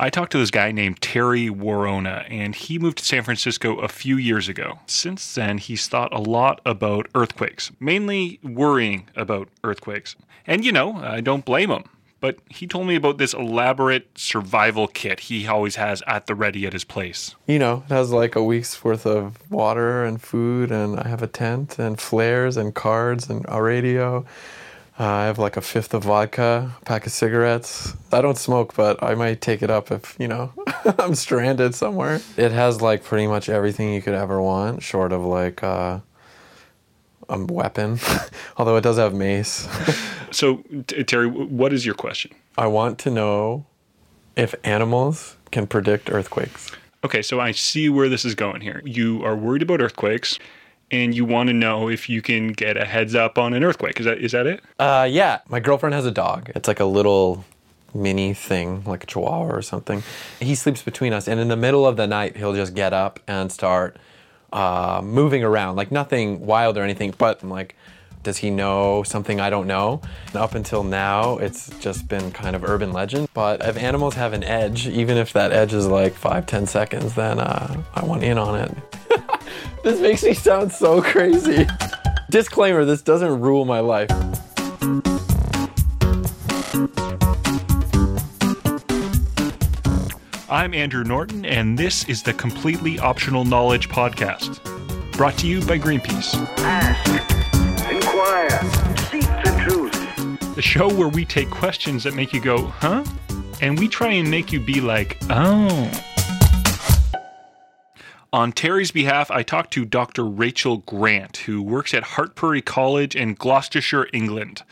I talked to this guy named Terry Worona, and he moved to San Francisco a few years ago. Since then, he's thought a lot about earthquakes, mainly worrying about earthquakes. And you know, I don't blame him. But he told me about this elaborate survival kit he always has at the ready at his place. You know, it has like a week's worth of water and food, and I have a tent and flares and cards and a radio. Uh, I have like a fifth of vodka, a pack of cigarettes. I don't smoke, but I might take it up if, you know, I'm stranded somewhere. It has like pretty much everything you could ever want, short of like uh, a weapon, although it does have mace. so, t- Terry, what is your question? I want to know if animals can predict earthquakes. Okay, so I see where this is going here. You are worried about earthquakes and you want to know if you can get a heads up on an earthquake. Is that is that it? Uh, yeah. My girlfriend has a dog. It's like a little mini thing, like a chihuahua or something. He sleeps between us, and in the middle of the night, he'll just get up and start uh, moving around, like nothing wild or anything. But I'm like, does he know something I don't know? And up until now, it's just been kind of urban legend. But if animals have an edge, even if that edge is like five, ten seconds, then uh, I want in on it. This makes me sound so crazy. Disclaimer this doesn't rule my life. I'm Andrew Norton, and this is the Completely Optional Knowledge Podcast, brought to you by Greenpeace. Ask, inquire, seek the truth. The show where we take questions that make you go, huh? And we try and make you be like, oh. On Terry's behalf, I talked to Dr. Rachel Grant, who works at Hartpury College in Gloucestershire, England.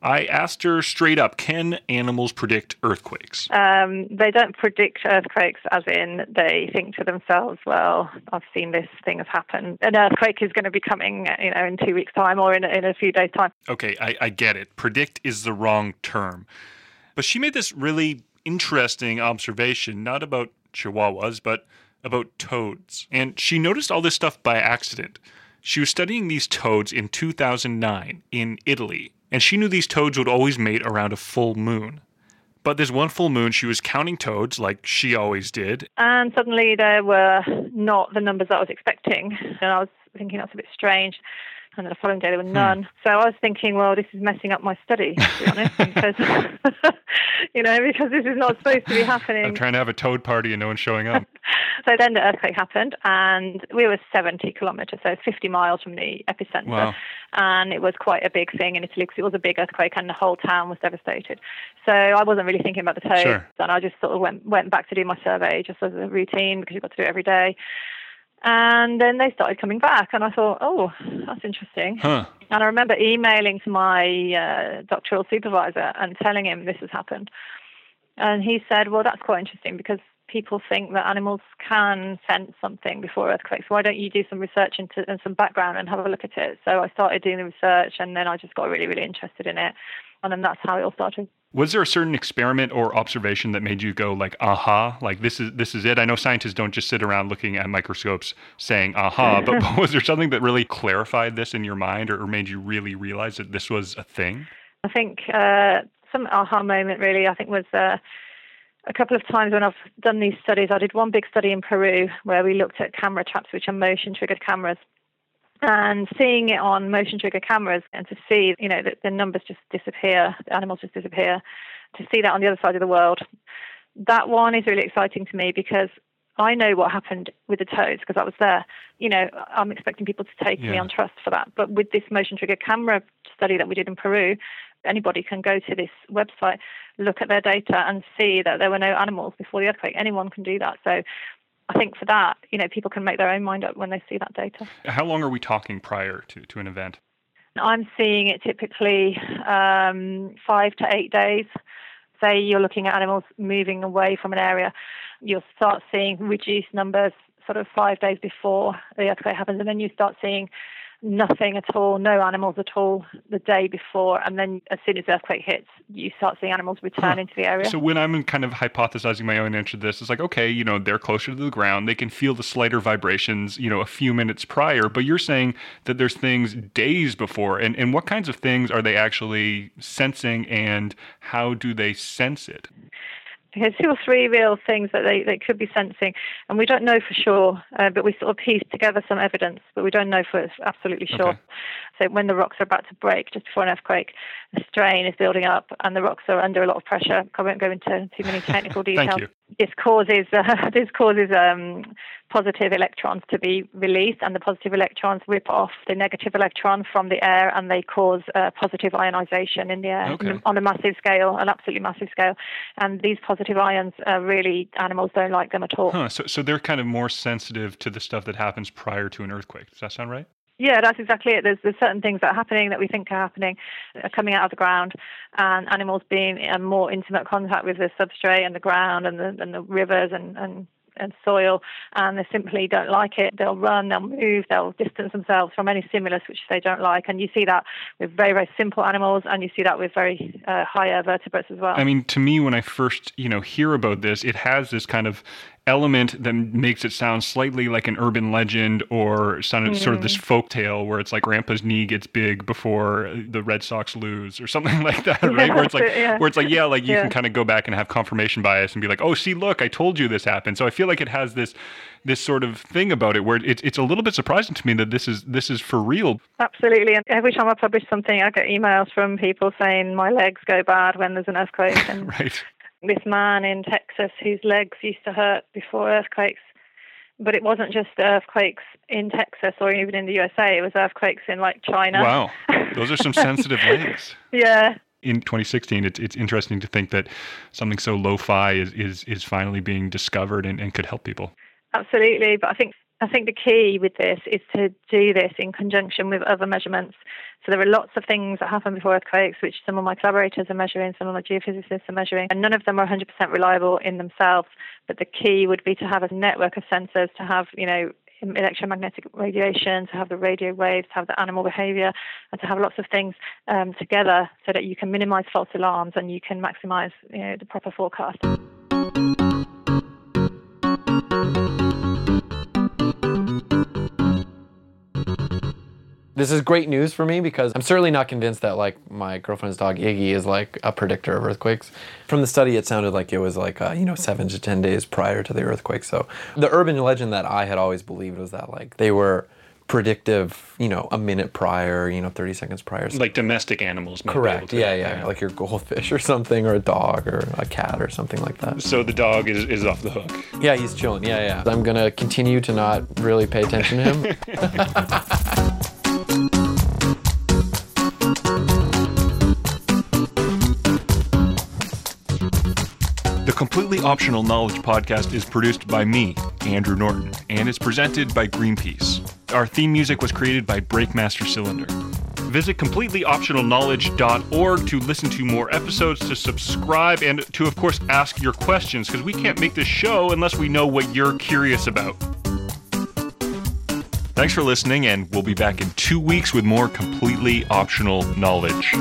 I asked her straight up can animals predict earthquakes? Um, they don't predict earthquakes as in they think to themselves, well, I've seen this thing has happened. An earthquake is going to be coming you know, in two weeks' time or in, in a few days' time. Okay, I, I get it. Predict is the wrong term. But she made this really interesting observation, not about chihuahuas, but about toads. And she noticed all this stuff by accident. She was studying these toads in 2009 in Italy, and she knew these toads would always mate around a full moon. But this one full moon, she was counting toads like she always did. And suddenly there were not the numbers I was expecting. And I was thinking that's a bit strange and then the following day there were Hmm. none. So I was thinking, well, this is messing up my study, to be honest, because you know, because this is not supposed to be happening. I'm trying to have a toad party and no one's showing up. So then the earthquake happened, and we were 70 kilometers, so 50 miles from the epicenter. Wow. And it was quite a big thing in Italy because it was a big earthquake, and the whole town was devastated. So I wasn't really thinking about the toads, Sure. and I just sort of went went back to do my survey just as a routine because you've got to do it every day. And then they started coming back, and I thought, oh, that's interesting. Huh. And I remember emailing to my uh, doctoral supervisor and telling him this has happened. And he said, well, that's quite interesting because people think that animals can sense something before earthquakes. Why don't you do some research into and some background and have a look at it? So I started doing the research and then I just got really, really interested in it. And then that's how it all started. Was there a certain experiment or observation that made you go like, aha, like this is this is it? I know scientists don't just sit around looking at microscopes saying aha, but, but was there something that really clarified this in your mind or, or made you really realize that this was a thing? I think uh, some aha moment really, I think, was uh, a couple of times when I've done these studies. I did one big study in Peru where we looked at camera traps, which are motion triggered cameras. And seeing it on motion trigger cameras and to see, you know, that the numbers just disappear, the animals just disappear, to see that on the other side of the world, that one is really exciting to me because I know what happened with the toads because I was there. You know, I'm expecting people to take me on trust for that. But with this motion trigger camera study that we did in Peru, anybody can go to this website, look at their data, and see that there were no animals before the earthquake. Anyone can do that. So I think for that, you know, people can make their own mind up when they see that data. How long are we talking prior to, to an event? I'm seeing it typically um, five to eight days. Say you're looking at animals moving away from an area, you'll start seeing reduced numbers sort of five days before the earthquake happens, and then you start seeing nothing at all, no animals at all the day before, and then as soon as the earthquake hits, you start seeing animals return into the area. So when I'm kind of hypothesizing my own answer to this, it's like, okay, you know, they're closer to the ground. They can feel the slighter vibrations, you know, a few minutes prior. But you're saying that there's things days before. And, and what kinds of things are they actually sensing and how do they sense it? There's two or three real things that they, they could be sensing, and we don't know for sure, uh, but we sort of piece together some evidence, but we don't know for absolutely sure. Okay. So when the rocks are about to break, just before an earthquake, the strain is building up, and the rocks are under a lot of pressure. I won't go into too many technical Thank details. you. This causes uh, this causes um, positive electrons to be released, and the positive electrons rip off the negative electron from the air, and they cause uh, positive ionization in the air Okay. on a massive scale, an absolutely massive scale. And these positive ions, uh, really, animals don't like them at all. Huh. So, so they're kind of more sensitive to the stuff that happens prior to an earthquake. Does that sound right? Yeah, that's exactly it. There's, there's certain things that are happening that we think are happening, are coming out of the ground, and animals being in more intimate contact with the substrate and the ground and the, and the rivers and, and, and soil, and they simply don't like it. They'll run, they'll move, they'll distance themselves from any stimulus which they don't like. And you see that with very, very simple animals, and you see that with very uh, higher vertebrates as well. I mean, to me, when I first, you know, hear about this, it has this kind of element that makes it sound slightly like an urban legend or sounded sort of this mm. folk tale where it's like grandpa's knee gets big before the Red Sox lose or something like that, right? where it's like, yeah. where it's like, yeah, like you Yeah. can kind of go back and have confirmation bias and be like, oh, see, look, I told you this happened. So I feel like it has this, this sort of thing about it where it's it's a little bit surprising to me that this is this is for real. Absolutely. And every time I publish something, I get emails from people saying my legs go bad when there's an earthquake. And Right. This man in Texas whose legs used to hurt before earthquakes. But it wasn't just earthquakes in Texas or even in the USA. It was earthquakes in like China. Wow. Those are some sensitive legs. yeah. in 2016, it's it's interesting to think that something so lo-fi is is, is finally being discovered and, and could help people. Absolutely, but I think I think the key with this is to do this in conjunction with other measurements. So there are lots of things that happen before earthquakes, which some of my collaborators are measuring, some of my geophysicists are measuring, and none of them are 100% reliable in themselves. But the key would be to have a network of sensors, to have you know electromagnetic radiation, to have the radio waves, to have the animal behavior, and to have lots of things um, together so that you can minimize false alarms and you can maximize you know, the proper forecast. This is great news for me because I'm certainly not convinced that like my girlfriend's dog Iggy is like a predictor of earthquakes. From the study, it sounded like it was like uh, you know seven to ten days prior to the earthquake. So the urban legend that I had always believed was that like they were predictive, you know, a minute prior, you know, 30 seconds prior. Like domestic animals. might be able Correct. to- Yeah, yeah, Like your goldfish or something, or a dog, or a cat, or something like that. So the dog is, is off the hook. Yeah, he's chilling. Yeah, yeah. I'm gonna continue to not really pay attention to him. The Completely Optional Knowledge podcast is produced by me, Andrew Norton, and is presented by Greenpeace. Our theme music was created by Breakmaster Cylinder. Visit completelyoptionalknowledge.org to listen to more episodes, to subscribe, and to, of course, ask your questions, because we can't make this show unless we know what you're curious about. Thanks for listening, and we'll be back in two weeks with more completely optional knowledge.